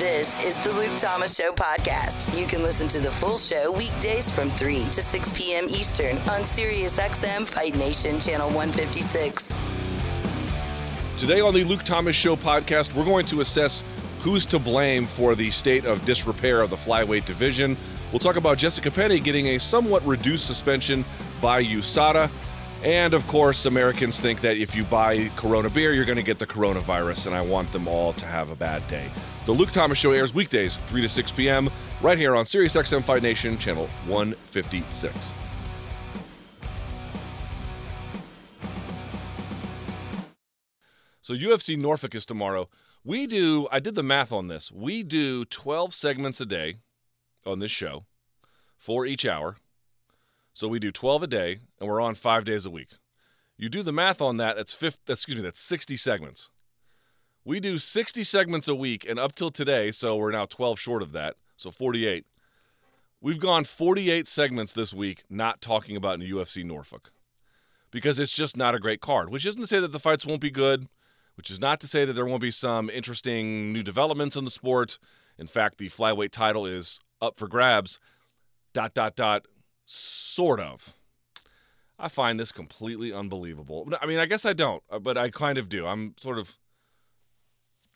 This is the Luke Thomas Show podcast. You can listen to the full show weekdays from 3 to 6 p.m. Eastern on SiriusXM Fight Nation Channel 156. Today on the Luke Thomas Show podcast, we're going to assess who's to blame for the state of disrepair of the flyweight division. We'll talk about Jessica Penne getting a somewhat reduced suspension by USADA. And of course, Americans think that if you buy Corona beer, you're going to get the coronavirus, and I want them all to have a bad day. The Luke Thomas Show airs weekdays, 3 to 6 p.m., right here on SiriusXM Fight Nation, channel 156. So, UFC Norfolk is tomorrow. We do, I did the math on this. We do 12 segments a day on this show, for each hour. So we do 12 a day, and we're on five days a week. You do the math on that, that's 50, excuse me, that's 60 segments. We do 60 segments a week, and up till today, so we're now 12 short of that, so 48. We've gone 48 segments this week not talking about in UFC Norfolk because it's just not a great card, which isn't to say that the fights won't be good, which is not to say that there won't be some interesting new developments in the sport. In fact, the flyweight title is up for grabs. Dot, dot, dot, sort of. I find this completely unbelievable. I mean, I guess I don't, uh, but I kind of do. I'm sort of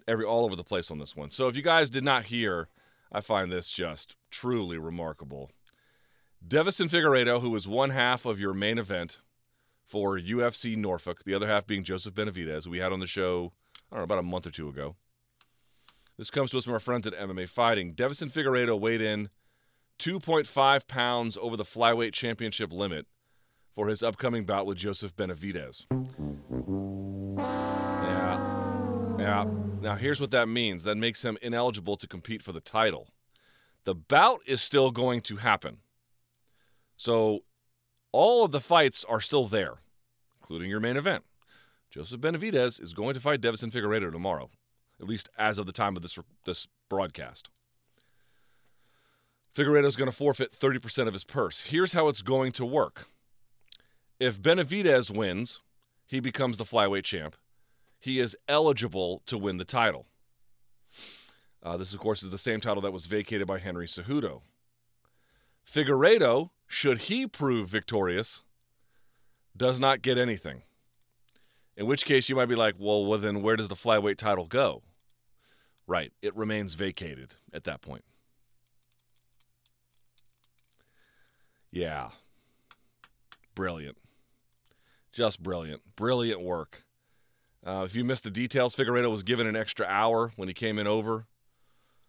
every all over the place on this one. So if you guys did not hear, I find this just truly remarkable. Deiveson Figueiredo, who was one half of your main event for UFC Norfolk, the other half being Joseph Benavidez, we had on the show, I don't know, about a month or two ago. This comes to us from our friends at MMA Fighting. Deiveson Figueiredo weighed in 2.5 pounds over the flyweight championship limit for his upcoming bout with Joseph Benavidez. Yeah. Yeah. Now, here's what that means that makes him ineligible to compete for the title. The bout is still going to happen. So, all of the fights are still there, including your main event. Joseph Benavidez is going to fight Deiveson Figueiredo tomorrow, at least as of the time of this, this broadcast. Figueiredo is going to forfeit 30% of his purse. Here's how it's going to work. If Benavidez wins, he becomes the flyweight champ. He is eligible to win the title. Uh, this, of course, is the same title that was vacated by Henry Cejudo. Figueiredo, should he prove victorious, does not get anything. In which case, you might be like, well, well, then where does the flyweight title go? Right, it remains vacated at that point. Yeah. Brilliant. Just brilliant. Brilliant work. Uh, if you missed the details, Figueiredo was given an extra hour when he came in over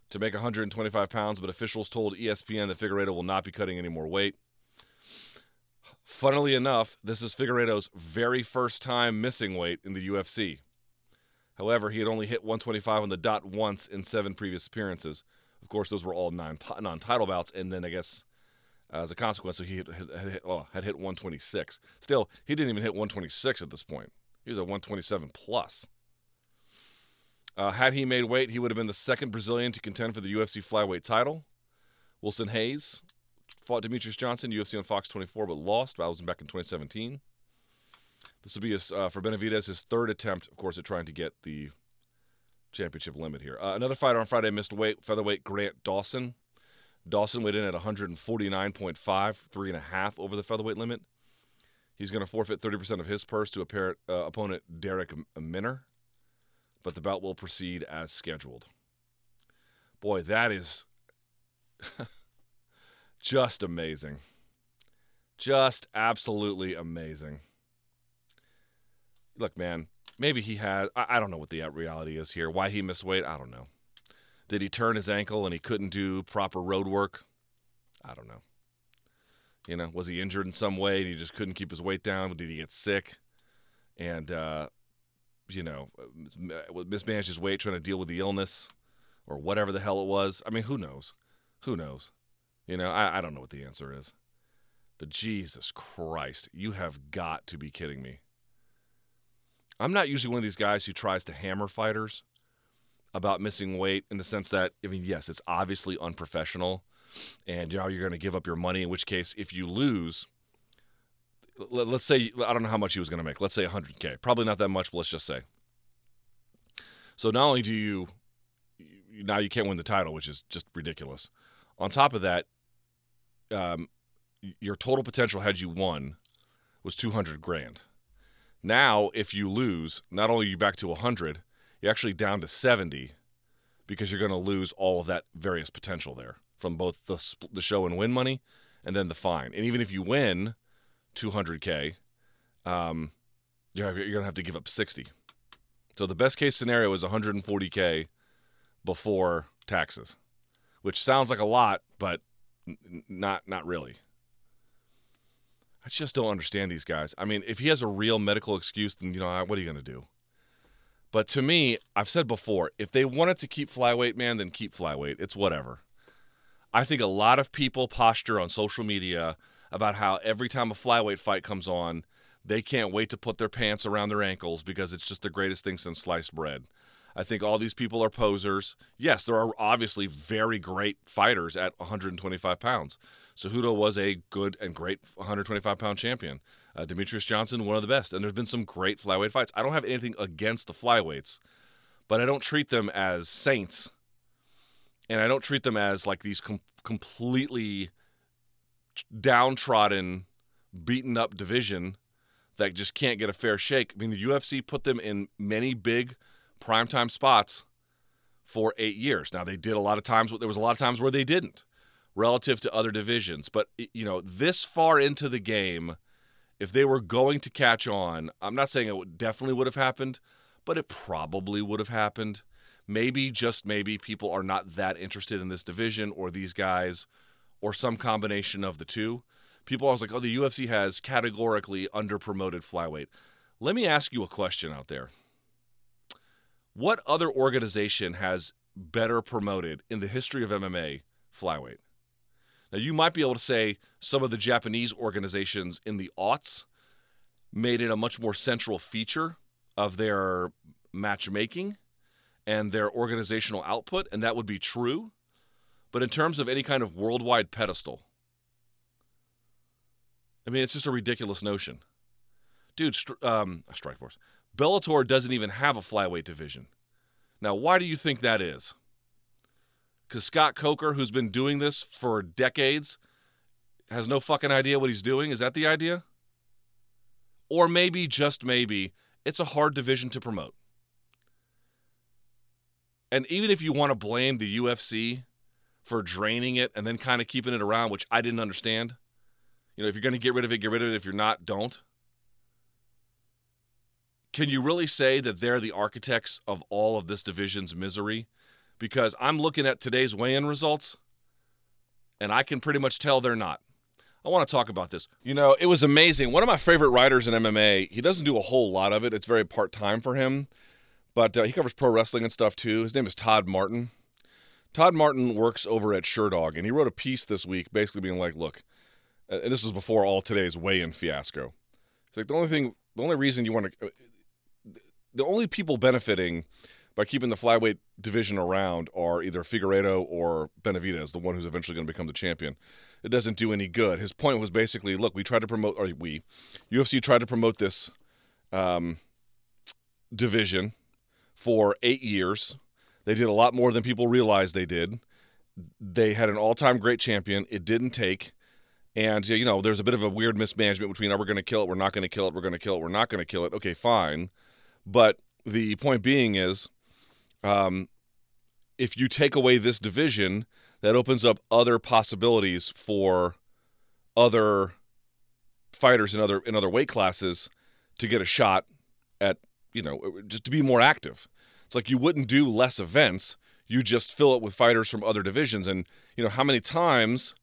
to make 125 pounds, but officials told ESPN that Figueiredo will not be cutting any more weight. Funnily enough, this is Figueiredo's very first time missing weight in the UFC. However, he had only hit 125 on the dot once in seven previous appearances. Of course, those were all non title bouts, and then I guess as a consequence, so he had, had, had, oh, had hit 126. Still, he didn't even hit 126 at this point. He was at 127 plus. Uh, had he made weight, he would have been the second Brazilian to contend for the UFC flyweight title. Wilson Reis fought Demetrious Johnson, UFC on Fox 24, but lost. That was back in 2017. This will be his, uh, for Benavidez his third attempt, of course, at trying to get the championship limit here. Uh, another fighter on Friday missed weight, featherweight Grant Dawson. Dawson weighed in at 149.5, three and a half over the featherweight limit. He's going to forfeit 30% of his purse to apparent, uh, opponent Darrick Minner, but the bout will proceed as scheduled. Boy, that is just amazing. Just absolutely amazing. Look, man, maybe he had, I, I don't know what the reality is here. Why he missed weight, I don't know. Did he turn his ankle and he couldn't do proper road work? I don't know. You know, was he injured in some way and he just couldn't keep his weight down? Did he get sick and, uh, you know, mismanaged his weight trying to deal with the illness or whatever the hell it was? I mean, who knows? Who knows? You know, I, I don't know what the answer is. But Jesus Christ, you have got to be kidding me. I'm not usually one of these guys who tries to hammer fighters about missing weight in the sense that I mean, yes, it's obviously unprofessional, and know you're going to give up your money. In which case, if you lose, let, us say I don't know how much he was going to make. Let's say 100k, probably not that much, but let's just say. So not only do you now you can't win the title, which is just ridiculous. On top of that, um, your total potential had you won was 200 grand. Now, if you lose, not only are you back to 100, you're actually down to 70 because you're going to lose all of that various potential there from both the the show and win money and then the fine. And even if you win 200k, um, you're, you're to have to give up 60. So the best case scenario is 140k before taxes, which sounds like a lot, but n- not not really. I just don't understand these guys. I mean, if he has a real medical excuse, then you know what are you to do? But to me, I've said before, if they wanted to keep flyweight, man, then keep flyweight. It's whatever. I think a lot of people posture on social media about how every time a flyweight fight comes on, they can't wait to put their pants around their ankles because it's just the greatest thing since sliced bread. I think all these people are posers. Yes, there are obviously very great fighters at 125 pounds. Cejudo was a good and great 125 pound champion. Uh, Demetrious Johnson, one of the best. And there's been some great flyweight fights. I don't have anything against the flyweights, but I don't treat them as saints. And I don't treat them as like these com- completely downtrodden, beaten up division that just can't get a fair shake. I mean, the UFC put them in many big primetime spots for eight years. Now, they did a lot of times, there was a lot of times where they didn't relative to other divisions. But, you know, this far into the game, if they were going to catch on, I'm not saying it definitely would have happened, but it probably would have happened. Maybe, just maybe, people are not that interested in this division or these guys or some combination of the two. People are always like, oh, the UFC has categorically underpromoted flyweight. Let me ask you a question out there. What other organization has better promoted in the history of MMA flyweight? Now, you might be able to say some of the Japanese organizations in the aughts made it a much more central feature of their matchmaking and their organizational output, and that would be true. But in terms of any kind of worldwide pedestal, I mean, it's just a ridiculous notion. Dude, um, Strikeforce. Bellator doesn't even have a flyweight division. Now, why do you think that is? Because Scott Coker, who's been doing this for decades, has no fucking idea what he's doing? Is that the idea? Or maybe, just maybe, it's a hard division to promote. And even if you want to blame the UFC for draining it and then kind of keeping it around, which I didn't understand, you know, if you're going to get rid of it, get rid of it. If you're not, don't. Can you really say that they're the architects of all of this division's misery? Because I'm looking at today's weigh in results and I can pretty much tell they're not. I want to talk about this. You know, it was amazing. One of my favorite writers in MMA, he doesn't do a whole lot of it, it's very part time for him, but uh, he covers pro wrestling and stuff too. His name is Todd Martin. Todd Martin works over at Sherdog, and he wrote a piece this week basically being like, look, and this was before all today's weigh-in fiasco. It's like the only thing, the only reason you want to, the only people benefiting by keeping the flyweight division around are either Figueiredo or Benavidez, the one who's eventually going to become the champion. It doesn't do any good. His point was basically, look, we tried to promote, or we, UFC tried to promote this um, division for eight years. They did a lot more than people realized they did. They had an all-time great champion. It didn't take. And you know, there's a bit of a weird mismanagement between oh, we're going to kill it, we're not going to kill it, we're going to kill it, we're not going to kill it. Okay, fine. But the point being is, um, if you take away this division, that opens up other possibilities for other fighters in other in other weight classes to get a shot at you know uh, just to be more active. It's like you wouldn't do less events; you just fill it with fighters from other divisions. And you know how many times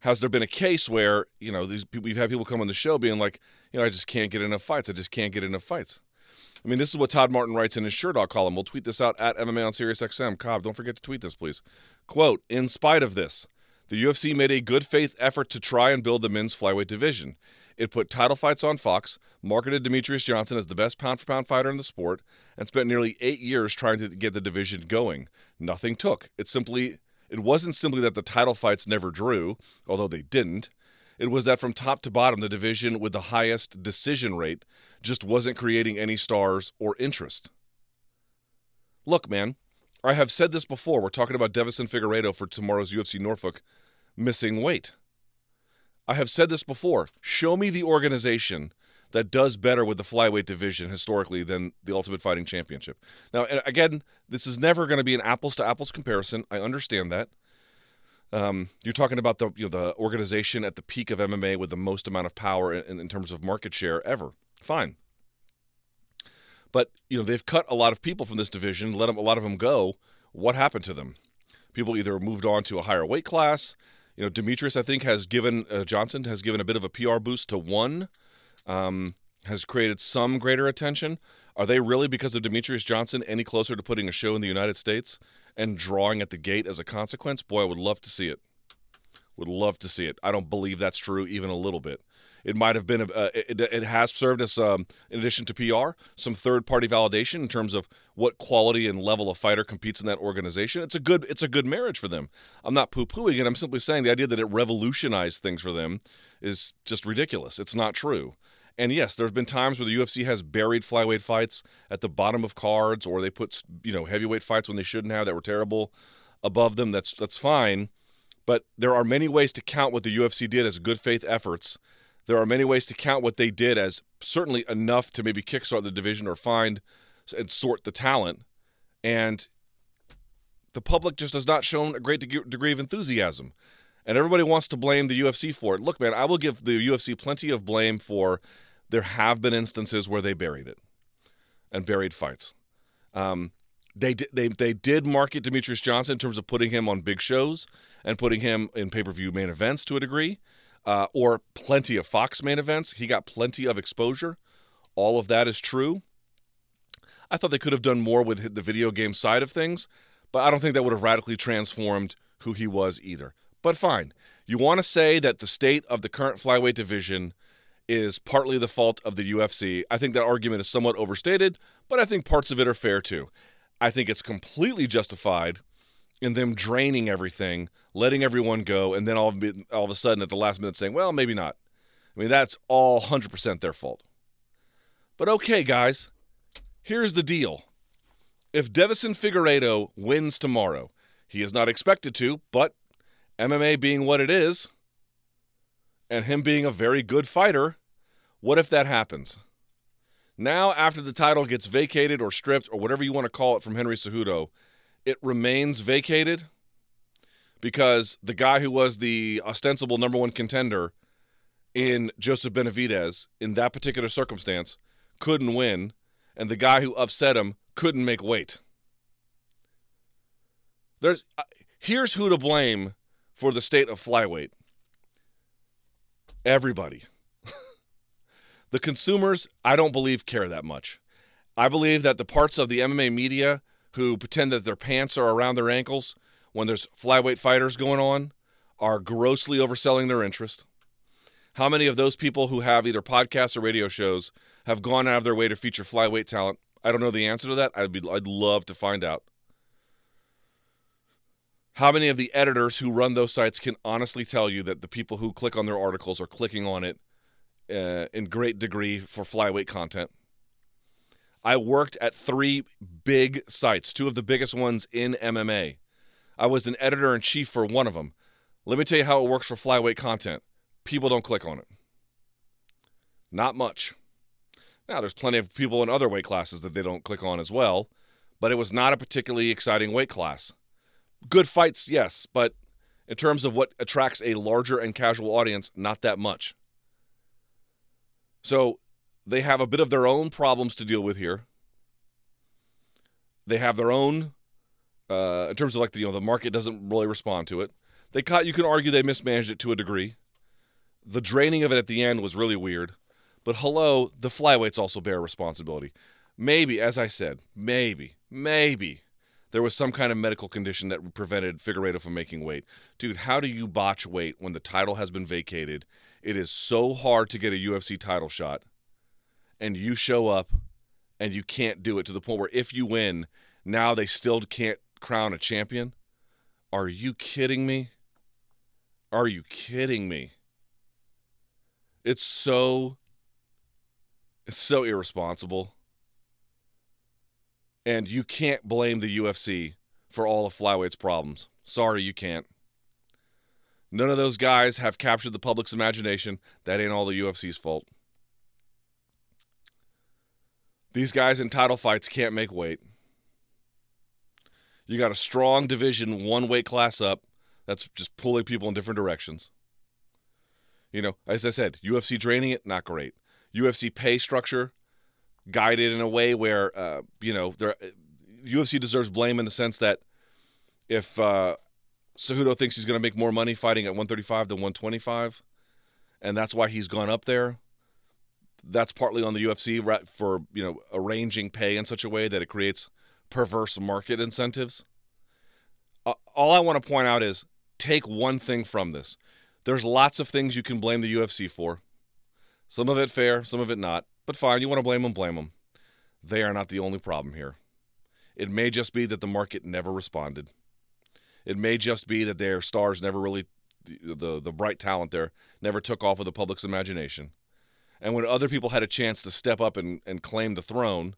has there been a case where you know these people, we've had people come on the show being like, you know, I just can't get enough fights. I just can't get enough fights. I mean, this is what Todd Martin writes in his Sherdog column. We'll tweet this out at MMA on SiriusXM. Cobb, don't forget to tweet this, please. Quote: In spite of this, the UFC made a good faith effort to try and build the men's flyweight division. It put title fights on Fox, marketed Demetrious Johnson as the best pound for pound fighter in the sport, and spent nearly eight years trying to get the division going. Nothing took. It simply it wasn't simply that the title fights never drew, although they didn't. It was that from top to bottom, the division with the highest decision rate just wasn't creating any stars or interest. Look, man, I have said this before. We're talking about Deiveson Figueiredo for tomorrow's UFC Norfolk missing weight. I have said this before. Show me the organization that does better with the flyweight division historically than the Ultimate Fighting Championship. Now, again, this is never going to be an apples to apples comparison. I understand that. Um, you're talking about the you know the organization at the peak of MMA with the most amount of power in, in terms of market share ever. Fine, but you know they've cut a lot of people from this division, let them, a lot of them go. What happened to them? People either moved on to a higher weight class. You know, Demetrious, I think, has given uh, Johnson has given a bit of a PR boost to one um, has created some greater attention. Are they really, because of Demetrious Johnson, any closer to putting a show in the United States and drawing at the gate as a consequence? Boy, I would love to see it. Would love to see it. I don't believe that's true even a little bit. It might have been, a, uh, it, it, has served as, um, in addition to PR, some third party validation in terms of what quality and level of fighter competes in that organization. It's a good, it's a good marriage for them. I'm not poo pooing it. I'm simply saying the idea that it revolutionized things for them is just ridiculous. It's not true. And yes, there's been times where the UFC has buried flyweight fights at the bottom of cards, or they put you know heavyweight fights when they shouldn't have that were terrible above them. That's that's fine, but there are many ways to count what the UFC did as good faith efforts. There are many ways to count what they did as certainly enough to maybe kickstart the division or find and sort the talent. And the public just has not shown a great degree of enthusiasm. And everybody wants to blame the UFC for it. Look, man, I will give the UFC plenty of blame for there have been instances where they buried it and buried fights. Um, they they they did market Demetrious Johnson in terms of putting him on big shows and putting him in pay per view main events to a degree, uh, or plenty of Fox main events. He got plenty of exposure. All of that is true. I thought they could have done more with the video game side of things, but I don't think that would have radically transformed who he was either. But fine, you want to say that the state of the current flyweight division is partly the fault of the UFC. I think that argument is somewhat overstated, but I think parts of it are fair too. I think it's completely justified in them draining everything, letting everyone go, and then all of, all of a sudden at the last minute saying, well, maybe not. I mean, that's all 100% their fault. But okay, guys, here's the deal. If Deiveson Figueiredo wins tomorrow, he is not expected to, but MMA being what it is, and him being a very good fighter, what if that happens? Now, after the title gets vacated or stripped or whatever you want to call it from Henry Cejudo, it remains vacated because the guy who was the ostensible number one contender in Joseph Benavidez in that particular circumstance couldn't win, and the guy who upset him couldn't make weight. There's uh, here's who to blame for the state of flyweight. Everybody. The consumers, I don't believe, care that much. I believe that the parts of the MMA media who pretend that their pants are around their ankles when there's flyweight fighters going on are grossly overselling their interest. How many of those people who have either podcasts or radio shows have gone out of their way to feature flyweight talent? I don't know the answer to that. I'd be I'd love to find out. How many of the editors who run those sites can honestly tell you that the people who click on their articles are clicking on it uh, in great degree for flyweight content. I worked at three big sites, two of the biggest ones in MMA. I was an editor in chief for one of them. Let me tell you how it works for flyweight content. People don't click on it. Not much. Now, there's plenty of people in other weight classes that they don't click on as well, but it was not a particularly exciting weight class. Good fights, yes, but in terms of what attracts a larger and casual audience, not that much. So they have a bit of their own problems to deal with here. They have their own, uh, in terms of like the, you know the market doesn't really respond to it. They caught. You can argue they mismanaged it to a degree. The draining of it at the end was really weird. But hello, the flyweights also bear responsibility. Maybe, as I said, maybe, maybe there was some kind of medical condition that prevented Figueiredo from making weight. Dude, how do you botch weight when the title has been vacated it is so hard to get a UFC title shot, and you show up and you can't do it to the point where if you win, now they still can't crown a champion. Are you kidding me? Are you kidding me? It's so it's so irresponsible. And you can't blame the UFC for all of Flyweight's problems. Sorry, you can't. None of those guys have captured the public's imagination. That ain't all the UFC's fault. These guys in title fights can't make weight. You got a strong division, one weight class up, that's just pulling people in different directions. You know, as I said, UFC draining it, not great. UFC pay structure, guided in a way where, uh, you know, there, UFC deserves blame in the sense that if uh, Cejudo thinks he's going to make more money fighting at 135 than 125, and that's why he's gone up there. That's partly on the UFC for you know arranging pay in such a way that it creates perverse market incentives. Uh, all I want to point out is take one thing from this. There's lots of things you can blame the UFC for. Some of it fair, some of it not. But fine, you want to blame them, blame them. They are not the only problem here. It may just be that the market never responded. It may just be that their stars never really, the, the, the bright talent there, never took off of the public's imagination. And when other people had a chance to step up and, and claim the throne,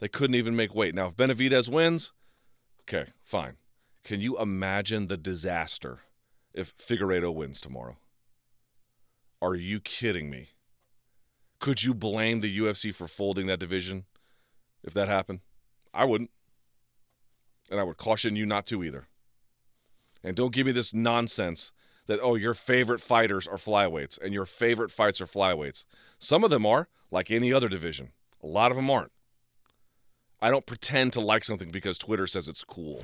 they couldn't even make weight. Now, if Benavidez wins, okay, fine. Can you imagine the disaster if Figueiredo wins tomorrow? Are you kidding me? Could you blame the UFC for folding that division if that happened? I wouldn't. And I would caution you not to either. And don't give me this nonsense that, oh, your favorite fighters are flyweights and your favorite fights are flyweights. Some of them are, like any other division. A lot of them aren't. I don't pretend to like something because Twitter says it's cool.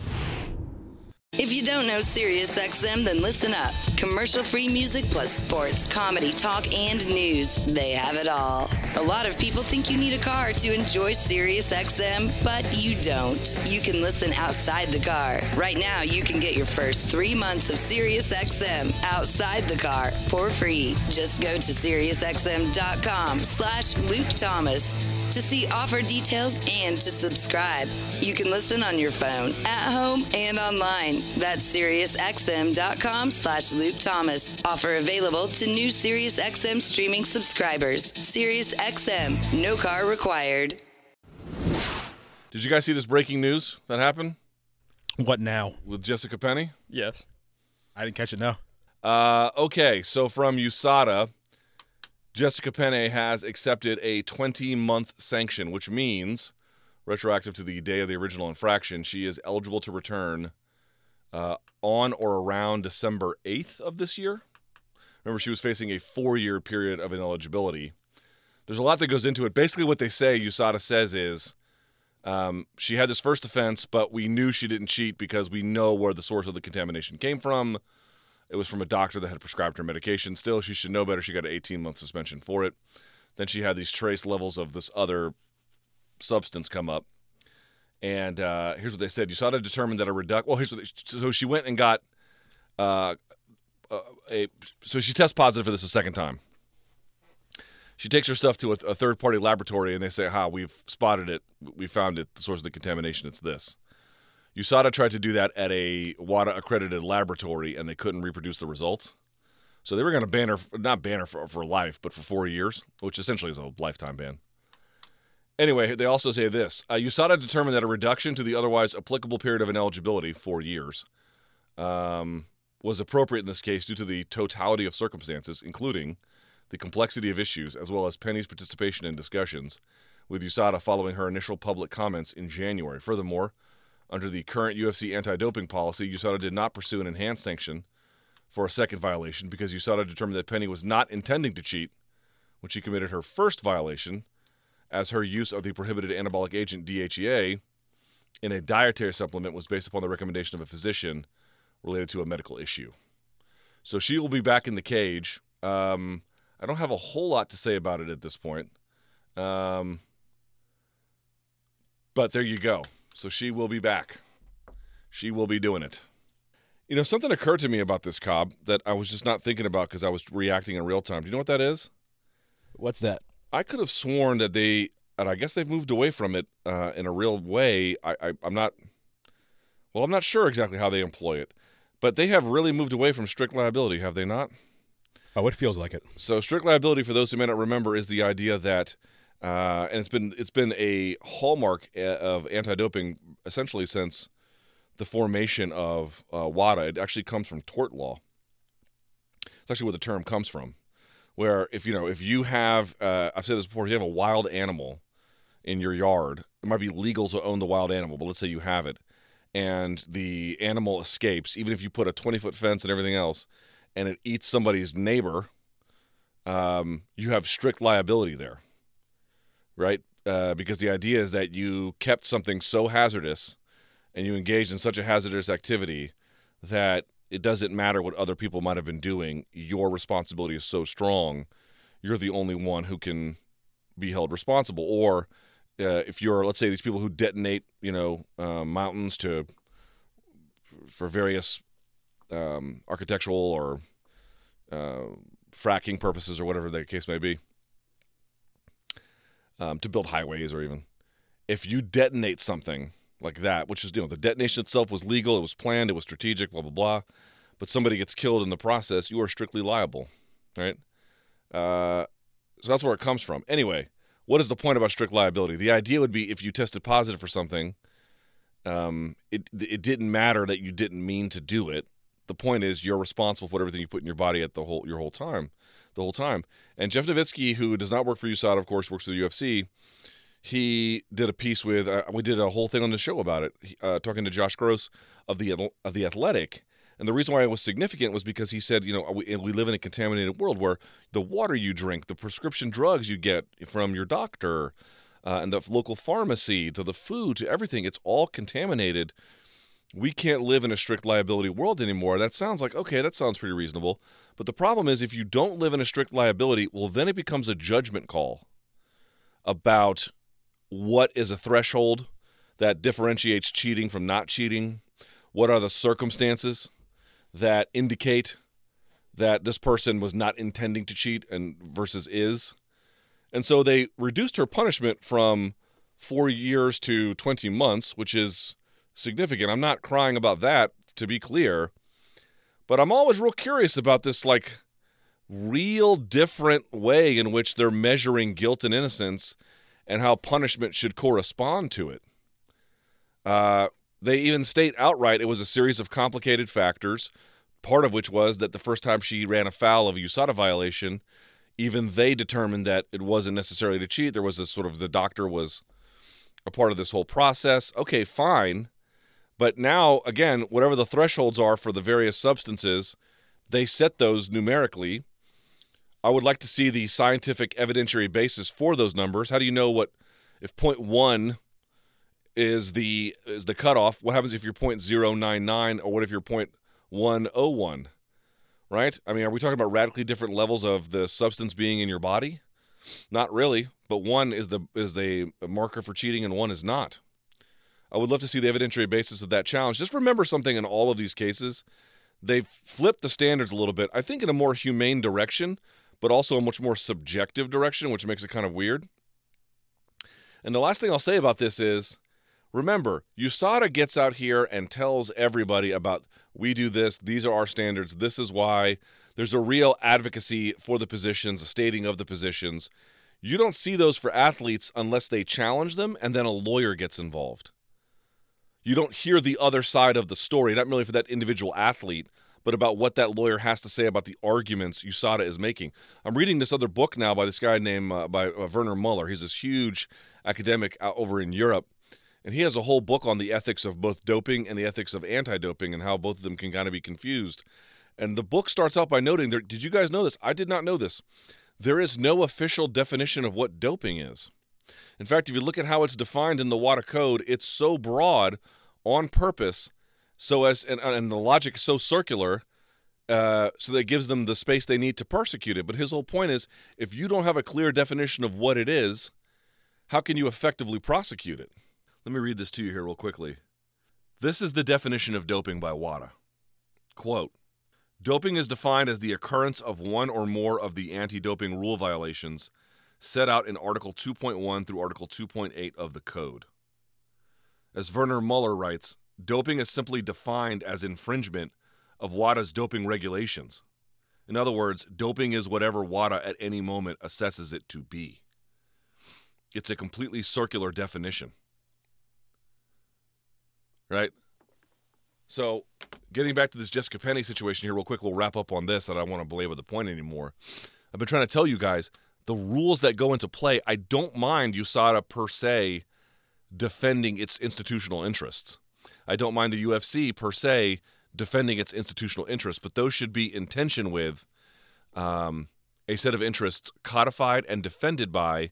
If you don't know SiriusXM, then listen up. Commercial free music plus sports, comedy, talk, and news. They have it all. A lot of people think you need a car to enjoy SiriusXM, but you don't. You can listen outside the car. Right now, you can get your first three months of SiriusXM outside the car for free. Just go to SiriusXM.com slash Luke Thomas to see offer details and to subscribe. You can listen on your phone, at home, and online. That's SiriusXM.com slash Luke Thomas. Offer available to new SiriusXM streaming subscribers. SiriusXM, no car required. Did you guys see this breaking news that happened What now? with Jessica Penne? Yes. I didn't catch it now. Uh, okay, so from USADA, Jessica Penne has accepted a 20 month sanction, which means, retroactive to the day of the original infraction, she is eligible to return uh, on or around December 8th of this year. Remember, she was facing a four year period of ineligibility. There's a lot that goes into it. Basically, what they say, USADA says, is um, she had this first offense, but we knew she didn't cheat because we know where the source of the contamination came from. It was from a doctor that had prescribed her medication. Still, she should know better. She got an 18 month suspension for it. Then she had these trace levels of this other substance come up. And uh, here's what they said: USADA determined that a reduction. Well, here's what they, so she went and got uh, uh, a. So she tests positive for this a second time. She takes her stuff to a, a third party laboratory, and they say, "Ha, we've spotted it. We found it. The source of the contamination. It's this." USADA tried to do that at a WADA accredited laboratory, and they couldn't reproduce the results. So they were going to ban her, not ban her for, for life, but for four years, which essentially is a lifetime ban. Anyway, they also say this uh, USADA determined that a reduction to the otherwise applicable period of ineligibility, four years, um, was appropriate in this case due to the totality of circumstances, including the complexity of issues, as well as Penne's participation in discussions with USADA following her initial public comments in January. Furthermore, under the current UFC anti doping policy, USADA did not pursue an enhanced sanction for a second violation because USADA determined that Penne was not intending to cheat when she committed her first violation, as her use of the prohibited anabolic agent DHEA in a dietary supplement was based upon the recommendation of a physician related to a medical issue. So she will be back in the cage. Um, I don't have a whole lot to say about it at this point. Um, but there you go. So she will be back. She will be doing it. You know, something occurred to me about this Cobb that I was just not thinking about because I was reacting in real time. Do you know what that is? What's that? I could have sworn that they, and I guess they've moved away from it uh, in a real way. I, I, I'm not, well, I'm not sure exactly how they employ it, but they have really moved away from strict liability, have they not? Oh, it feels like it. So strict liability, for those who may not remember, is the idea that, uh, and it's been it's been a hallmark uh, of anti-doping essentially since the formation of uh, WADA. It actually comes from tort law. It's actually where the term comes from. Where if you know if you have, uh, I've said this before, if you have a wild animal in your yard, it might be legal to own the wild animal, but let's say you have it, and the animal escapes, even if you put a 20 foot fence and everything else, and it eats somebody's neighbor, um, you have strict liability there, right? Uh, because the idea is that you kept something so hazardous and you engaged in such a hazardous activity that it doesn't matter what other people might have been doing. Your responsibility is so strong, you're the only one who can be held responsible. Or uh, if you're, let's say, these people who detonate, you know, uh, mountains to for various um, architectural or uh, fracking purposes or whatever the case may be, um, to build highways or even if you detonate something like that, which is you know the detonation itself was legal, it was planned, it was strategic, blah blah blah, but somebody gets killed in the process, you are strictly liable, right? Uh, so that's where it comes from. Anyway, what is the point about strict liability? The idea would be if you tested positive for something, um, it it didn't matter that you didn't mean to do it. The point is you're responsible for everything you put in your body at the whole your whole time, the whole time. And Jeff Novitzky, who does not work for USADA, of course, works for the UFC. He did a piece with. Uh, we did a whole thing on the show about it, uh, talking to Josh Gross of the of the Athletic. And the reason why it was significant was because he said, you know, we, we live in a contaminated world where the water you drink, the prescription drugs you get from your doctor, uh, and the local pharmacy to the food to everything, it's all contaminated we can't live in a strict liability world anymore. That sounds like, okay, that sounds pretty reasonable. But the problem is, if you don't live in a strict liability, well, then it becomes a judgment call about what is a threshold that differentiates cheating from not cheating. What are the circumstances that indicate that this person was not intending to cheat and versus is? And so they reduced her punishment from four years to 20 months, which is significant. I'm not crying about that, to be clear. But I'm always real curious about this, like, real different way in which they're measuring guilt and innocence and how punishment should correspond to it. Uh, they even state outright it was a series of complicated factors, part of which was that the first time she ran afoul of a USADA violation, even they determined that it wasn't necessarily to cheat. There was this sort of the doctor was a part of this whole process. Okay, fine. But now, again, whatever the thresholds are for the various substances, they set those numerically. I would like to see the scientific evidentiary basis for those numbers. How do you know what if point one is the is the cutoff? What happens if you're point zero nine nine, or what if you're point one oh one? Right? I mean, are we talking about radically different levels of the substance being in your body? Not really, but one is the is the marker for cheating, and one is not. I would love to see the evidentiary basis of that challenge. Just remember something in all of these cases. They've flipped the standards a little bit, I think in a more humane direction, but also a much more subjective direction, which makes it kind of weird. And the last thing I'll say about this is remember, USADA gets out here and tells everybody about we do this, these are our standards, this is why. There's a real advocacy for the positions, a stating of the positions. You don't see those for athletes unless they challenge them and then a lawyer gets involved you don't hear the other side of the story, not merely for that individual athlete, but about what that lawyer has to say about the arguments USADA is making. I'm reading this other book now by this guy named uh, by uh, Verner Møller. He's this huge academic out over in Europe, and he has a whole book on the ethics of both doping and the ethics of anti-doping and how both of them can kind of be confused. And the book starts out by noting there. Did you guys know this? I did not know this. There is no official definition of what doping is. In fact, if you look at how it's defined in the WADA code, it's so broad on purpose, so as and, and the logic is so circular, uh, so that gives them the space they need to persecute it. But his whole point is, if you don't have a clear definition of what it is, how can you effectively prosecute it? Let me read this to you here real quickly. This is the definition of doping by WADA. Quote Doping is defined as the occurrence of one or more of the anti doping rule violations set out in Article 2.1 through Article 2.8 of the Code. As Verner Møller writes, doping is simply defined as infringement of WADA's doping regulations. In other words, doping is whatever WADA at any moment assesses it to be. It's a completely circular definition. Right? So, getting back to this Jessica Penne situation here, real quick, we'll wrap up on this. I don't want to belabor the point anymore. I've been trying to tell you guys the rules that go into play. I don't mind USADA per se defending its institutional interests. I don't mind the UFC per se defending its institutional interests, but those should be in tension with um, a set of interests codified and defended by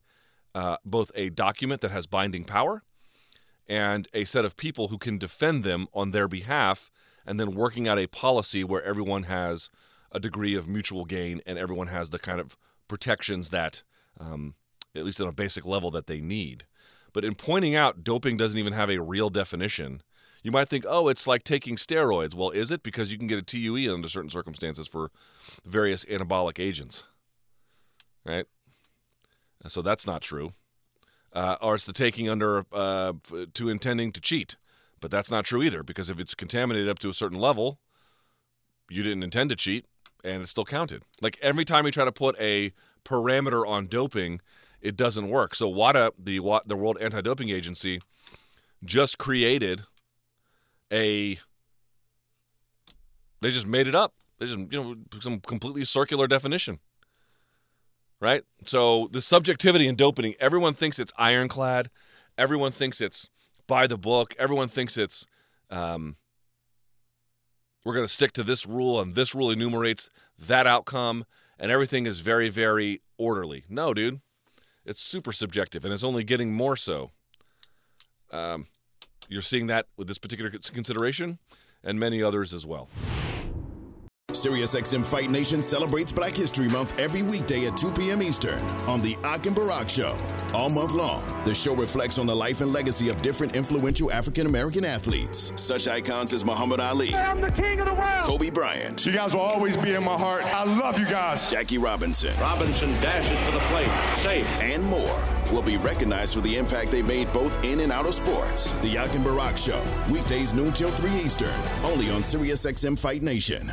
uh, both a document that has binding power and a set of people who can defend them on their behalf, and then working out a policy where everyone has a degree of mutual gain and everyone has the kind of protections that, um, at least on a basic level, that they need. But in pointing out doping doesn't even have a real definition, you might think, oh, it's like taking steroids. Well, is it? Because you can get a TUE under certain circumstances for various anabolic agents, right? So that's not true. Uh, or it's the taking under uh, to intending to cheat. But that's not true either, because if it's contaminated up to a certain level, you didn't intend to cheat, and it's still counted. Like every time you try to put a parameter on doping, it doesn't work. So WADA, the the World Anti-Doping Agency, just created a. They just made it up. They just you know some completely circular definition. Right. So the subjectivity in doping, everyone thinks it's ironclad. Everyone thinks it's by the book. Everyone thinks it's um, we're going to stick to this rule and this rule enumerates that outcome and everything is very very orderly. No, dude. It's super subjective and it's only getting more so. Um, you're seeing that with this particular consideration and many others as well. SiriusXM Fight Nation celebrates Black History Month every weekday at 2 p.m. Eastern on The Ak and Barak Show. All month long, the show reflects on the life and legacy of different influential African American athletes, such icons as Muhammad Ali, I'm the king of the world. Kobe Bryant, You guys will always be in my heart. I love you guys. Jackie Robinson, Robinson dashes for the plate. Safe. and more will be recognized for the impact they made both in and out of sports. The Ak and Barak Show, weekdays noon till 3 Eastern, only on SiriusXM Fight Nation.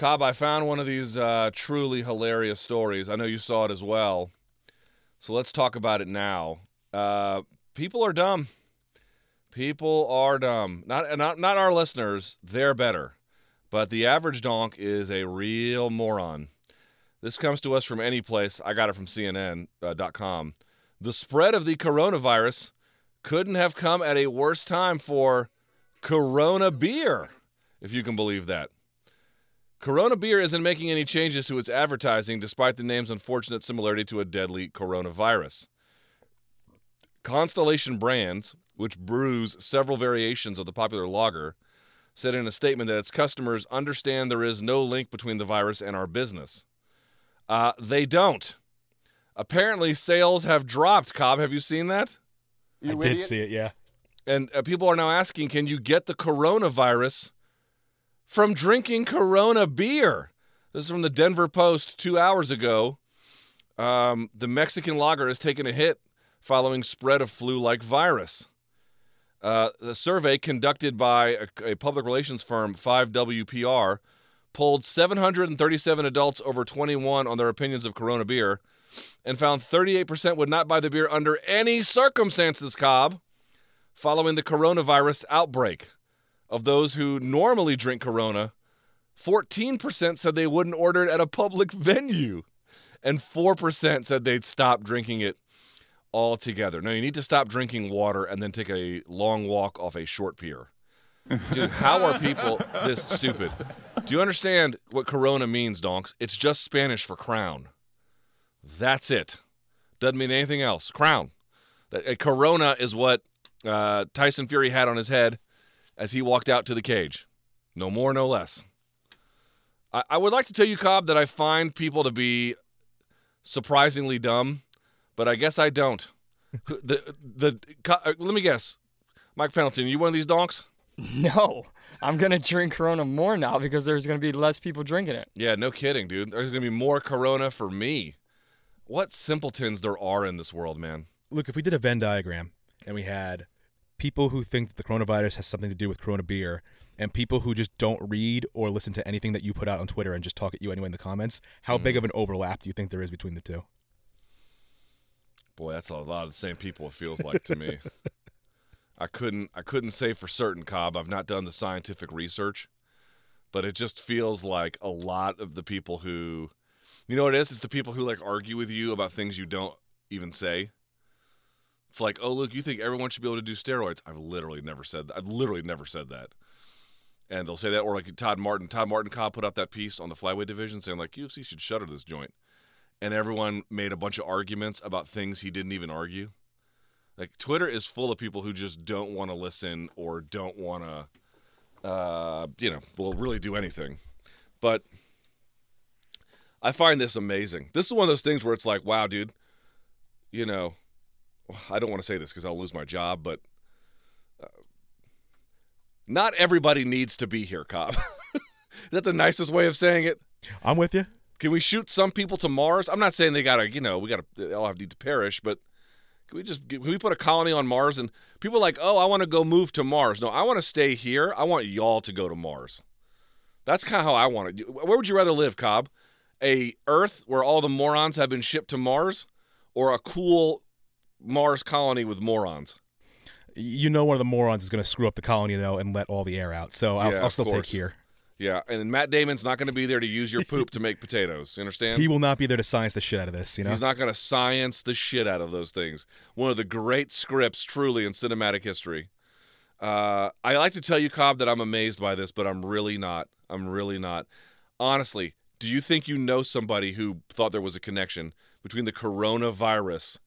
Cobb, I found one of these uh, truly hilarious stories. I know you saw it as well. So let's talk about it now. Uh, people are dumb. People are dumb. Not not not our listeners. They're better, but the average donk is a real moron. This comes to us from any place. I got it from CNN.com. the spread of the coronavirus couldn't have come at a worse time for Corona beer, if you can believe that. Corona Beer isn't making any changes to its advertising despite the name's unfortunate similarity to a deadly coronavirus. Constellation Brands, which brews several variations of the popular lager, said in a statement that its customers understand there is no link between the virus and our business. Uh, they don't. Apparently, sales have dropped. Cobb, have you seen that? I did see it, yeah. And uh, people are now asking, can you get the coronavirus from drinking Corona beer? This is from the Denver Post two hours ago. Um, the Mexican lager has taken a hit following spread of flu-like virus. Uh, a survey conducted by a, a public relations firm, 5WPR, polled 737 adults over 21 on their opinions of Corona beer and found 38% would not buy the beer under any circumstances, Cobb, following the coronavirus outbreak. Of those who normally drink Corona, 14% said they wouldn't order it at a public venue, and 4% said they'd stop drinking it altogether. No, you need to stop drinking water and then take a long walk off a short pier. Dude, how are people this stupid? Do you understand what Corona means, donks? It's just Spanish for crown. That's it. Doesn't mean anything else. Crown. A Corona is what uh, Tyson Fury had on his head as he walked out to the cage. No more, no less. I, I would like to tell you, Cobb, that I find people to be surprisingly dumb, but I guess I don't. the the co- uh, let me guess, Mike Pendleton, you one of these donks? No, I'm gonna drink Corona more now because there's gonna be less people drinking it. Yeah, no kidding, dude. There's gonna be more Corona for me. What simpletons there are in this world, man. Look, if we did a Venn diagram and we had people who think that the coronavirus has something to do with Corona beer and people who just don't read or listen to anything that you put out on Twitter and just talk at you anyway in the comments, how big of mm. an overlap do you think there is between the two? Boy, that's a lot of the same people. It feels like to me. I couldn't I couldn't say for certain, Cobb. I've not done the scientific research, but it just feels like a lot of the people who, you know, what it is. It's the people who like argue with you about things you don't even say. It's like, oh look, you think everyone should be able to do steroids? I've literally never said that. I've literally never said that. And they'll say that, or like Todd Martin. Todd Martin Cobb put out that piece on the flyweight division saying like UFC should shutter this joint, and everyone made a bunch of arguments about things he didn't even argue. Like Twitter is full of people who just don't want to listen or don't want to, uh, you know, will really do anything. But I find this amazing. This is one of those things where it's like, wow, dude, you know, I don't want to say this because I'll lose my job, but uh, not everybody needs to be here, Cobb. is that the nicest way of saying it? I'm with you. Can we shoot some people to Mars? I'm not saying they gotta, you know, we gotta they all have need to perish, but can we just can we put a colony on Mars and people are like, oh, I want to go move to Mars. No, I want to stay here. I want y'all to go to Mars. That's kind of how I want it. Where would you rather live, Cobb? A Earth where all the morons have been shipped to Mars, or a cool Mars colony with morons? You know, one of the morons is going to screw up the colony though and let all the air out. So I'll, Yeah, I'll still take here. Yeah, and Matt Damon's not going to be there to use your poop to make potatoes. You understand? He will not be there to science the shit out of this. You know. He's not going to science the shit out of those things. One of the great scripts, truly, in cinematic history. Uh, I like to tell you, Cobb, that I'm amazed by this, but I'm really not. I'm really not. Honestly, do you think you know somebody who thought there was a connection between the coronavirus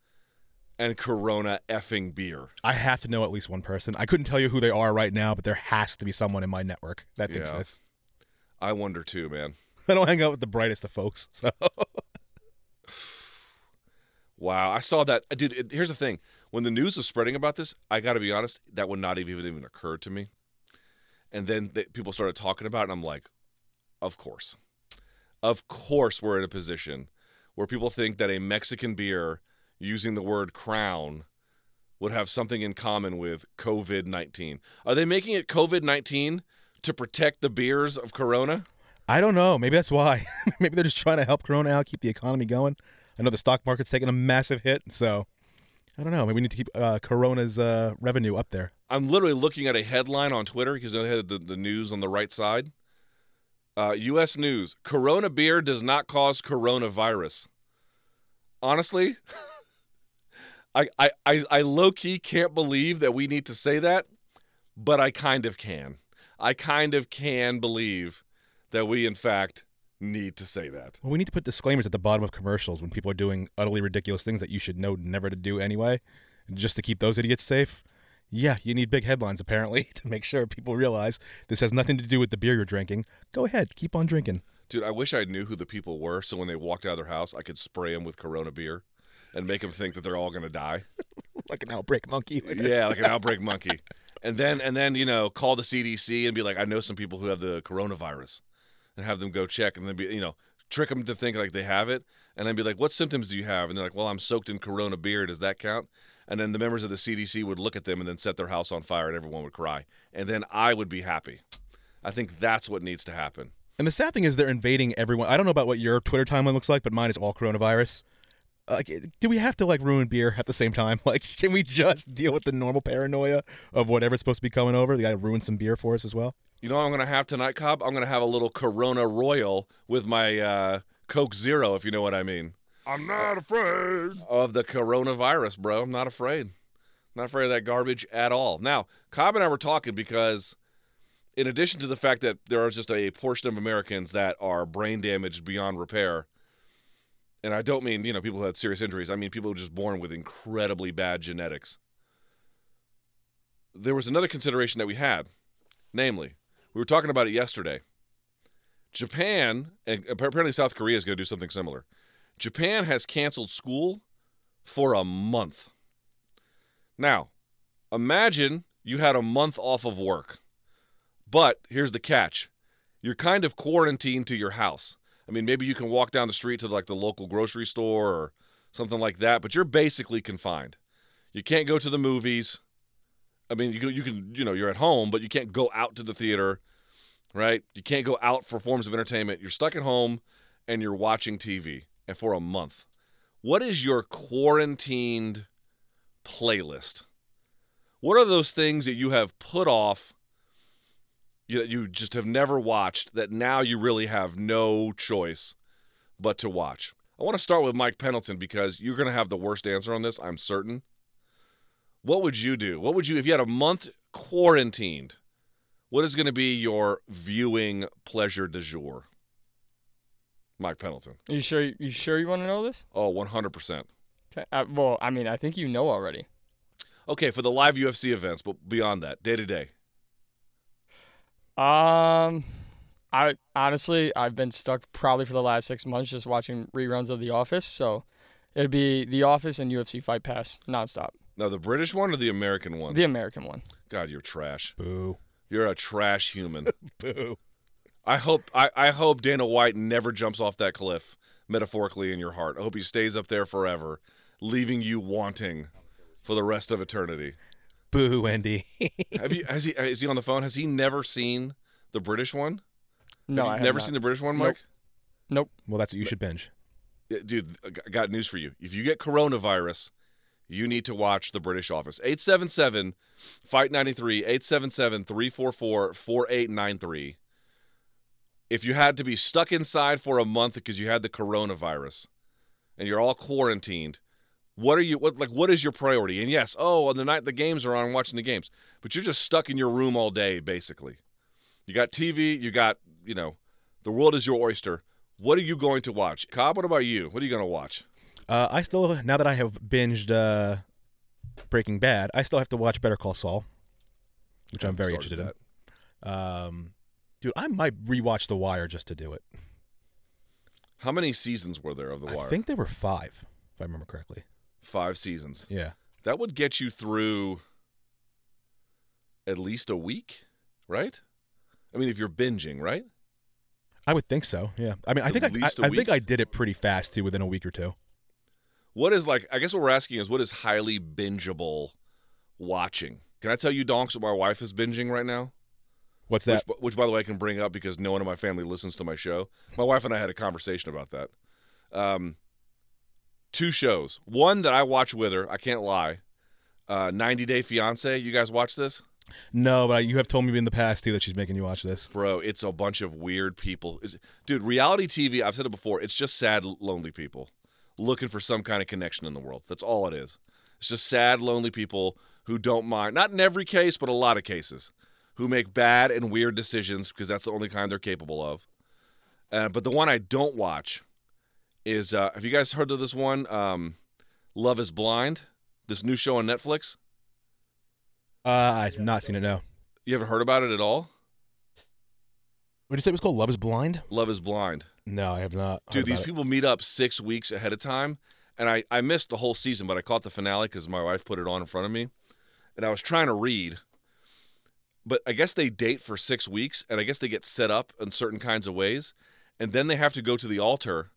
and Corona effing beer? I have to know at least one person. I couldn't tell you who they are right now, but there has to be someone in my network that thinks Yeah. this. I wonder too, man. I don't hang out with the brightest of folks. So Wow, I saw that, dude. It, here's the thing: when the news was spreading about this, I got to be honest, that would not have even even occurred to me. And then they, people started talking about it, and I'm like, of course, of course, we're in a position where people think that a Mexican beer using the word Crown would have something in common with COVID 19. Are they making it COVID 19 to protect the beers of Corona? I don't know. Maybe that's why. Maybe they're just trying to help Corona out, keep the economy going. I know the stock market's taking a massive hit, so I don't know. Maybe we need to keep uh, Corona's uh, revenue up there. I'm literally looking at a headline on Twitter because they had the, the news on the right side. Uh, U.S. News: Corona beer does not cause coronavirus. Honestly, I I I, I low key can't believe that we need to say that, but I kind of can. I kind of can believe that we in fact need to say that. Well, we need to put disclaimers at the bottom of commercials when people are doing utterly ridiculous things that you should know never to do anyway, just to keep those idiots safe. Yeah, you need big headlines apparently to make sure people realize this has nothing to do with the beer you're drinking. Go ahead, keep on drinking. Dude, I wish I knew who the people were, so when they walked out of their house, I could spray them with Corona beer, and make them think that they're all gonna die. Like an outbreak monkey. yeah, like an outbreak monkey. And then and then you know call the CDC and be like, I know some people who have the coronavirus, and have them go check and then be you know trick them to think like they have it, and then be like, what symptoms do you have? And they're like, well, I'm soaked in Corona beer. Does that count? And then the members of the CDC would look at them and then set their house on fire, and everyone would cry, and then I would be happy. I think that's what needs to happen. And the sad thing is they're invading everyone. I don't know about what your Twitter timeline looks like, but mine is all coronavirus. Like, do we have to like ruin beer at the same time? Like, can we just deal with the normal paranoia of whatever's supposed to be coming over? They got to ruin some beer for us as well. You know what I'm gonna have tonight, Cobb? I'm gonna have a little Corona Royal with my uh, Coke Zero, if you know what I mean. I'm not afraid. of the coronavirus, bro. I'm not afraid. Not afraid of that garbage at all. Now, Cobb and I were talking because, in addition to the fact that there are just a portion of Americans that are brain damaged beyond repair, and I don't mean, you know, people who had serious injuries, I mean people who are just born with incredibly bad genetics. There was another consideration that we had, namely, we were talking about it yesterday. Japan, and apparently South Korea is going to do something similar. Japan has canceled school for a month. Now, imagine you had a month off of work. But here's the catch you're kind of quarantined to your house. I mean, maybe you can walk down the street to like the local grocery store or something like that, but you're basically confined. You can't go to the movies. I mean, you can, you can, you know, you're at home, but you can't go out to the theater, right? You can't go out for forms of entertainment. You're stuck at home and you're watching TV and for a month. What is your quarantined playlist? What are those things that you have put off you, that you just have never watched that now you really have no choice but to watch? I want to start with Mike Pendleton because you're going to have the worst answer on this, I'm certain. What would you do? What would you, if you had a month quarantined, what is going to be your viewing pleasure du jour? Mike Pendleton. You sure? You sure you want to know this? Oh, 100%. Okay. Uh, well, I mean, I think you know already. Okay, for the live UFC events, but beyond that, day to day. Um, I honestly, I've been stuck probably for the last six months just watching reruns of The Office. So it'd be The Office and UFC Fight Pass nonstop. Now, the British one or the American one? The American one. God, you're trash. Boo. You're a trash human. Boo. I hope I, I hope Dana White never jumps off that cliff, metaphorically in your heart. I hope he stays up there forever, leaving you wanting for the rest of eternity. Boo, Andy. Have you has he uh, is he on the phone? Has he never seen the British one? No, have I have never not. seen the British one, Mike? Nope. well, that's what you should binge. Yeah, Dude, I got- got news for you. If you get coronavirus, you need to watch the British Office. 877 Fight 93, 877 344 4893. If you had to be stuck inside for a month because you had the coronavirus and you're all quarantined, what are you what like what is your priority? And yes, oh, on the night the games are on, I'm watching the games. But you're just stuck in your room all day, basically. You got TV, you got, you know, the world is your oyster. What are you going to watch? Cobb, what about you? What are you going to watch? Uh, I still, now that I have binged uh, Breaking Bad, I still have to watch Better Call Saul, which I'm very interested that. in. Um, dude, I might rewatch The Wire just to do it. How many seasons were there of The Wire? I think there were five, if I remember correctly. Five seasons. Yeah. That would get you through at least a week, right? I mean, if you're binging, right? I would think so. Yeah. I mean, I At think I, least a I, I think? I did it pretty fast too, within a week or two. What is like? I guess what we're asking is what is highly bingeable watching? Can I tell you, donks, what my wife is binging right now? What's that? Which, which, by the way, I can bring up because no one in my family listens to my show. My wife and I had a conversation about that. Um, two shows. One that I watch with her. I can't lie. Uh, 90 Day Fiance. You guys watch this? No, but you have told me in the past too that she's making you watch this. Bro, it's a bunch of weird people. Dude, reality TV, I've said it before, it's just sad, lonely people looking for some kind of connection in the world. That's all it is. It's just sad, lonely people who don't mind, not in every case, but a lot of cases, who make bad and weird decisions because that's the only kind they're capable of. Uh, but the one I don't watch is uh, have you guys heard of this one? Um, Love is Blind, this new show on Netflix. Uh, I've not seen it. No. You ever heard about it at all? What did you say it was called? Love is Blind? Love is Blind. No, I have not. Dude, these it. people meet up six weeks ahead of time, and I I missed the whole season, but I caught the finale because my wife put it on in front of me, and I was trying to read. But I guess they date for six weeks, and I guess they get set up in certain kinds of ways, and then they have to go to the altar.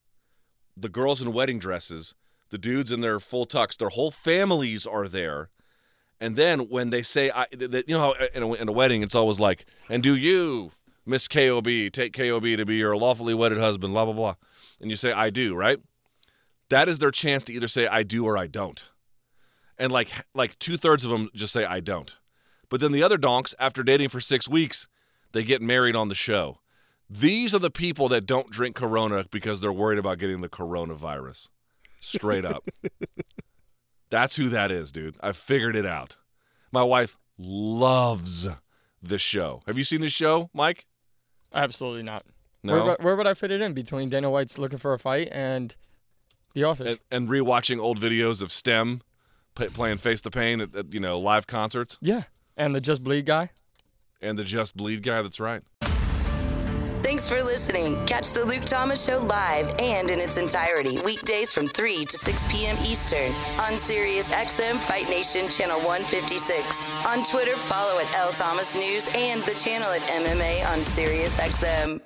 The girls in wedding dresses, the dudes in their full tux, their whole families are there. And then when they say, I, you know, how uh, in a, in a wedding, it's always like, and do you, Miss KOB, take KOB to be your lawfully wedded husband, blah, blah, blah. And you say, I do, right? That is their chance to either say, I do or I don't. And like, like two thirds of them just say, I don't. But then the other donks, after dating for six weeks, they get married on the show. These are the people that don't drink Corona because they're worried about getting the coronavirus. Straight up. That's who that is, dude. I figured it out. My wife loves this show. Have you seen this show, Mike? Absolutely not. No. Where, would- where would I fit it in between Dana White's looking for a fight and The Office? and, and rewatching old videos of Stemm p- playing Face the Pain at, at you know live concerts yeah, and the Just Bleed guy. and the Just Bleed guy. That's right. Thanks for listening. Catch the Luke Thomas Show live and in its entirety weekdays from 3 to 6 p.m. Eastern on Sirius XM Fight Nation Channel 156. On Twitter, follow at L Thomas News and the channel at MMA on Sirius XM.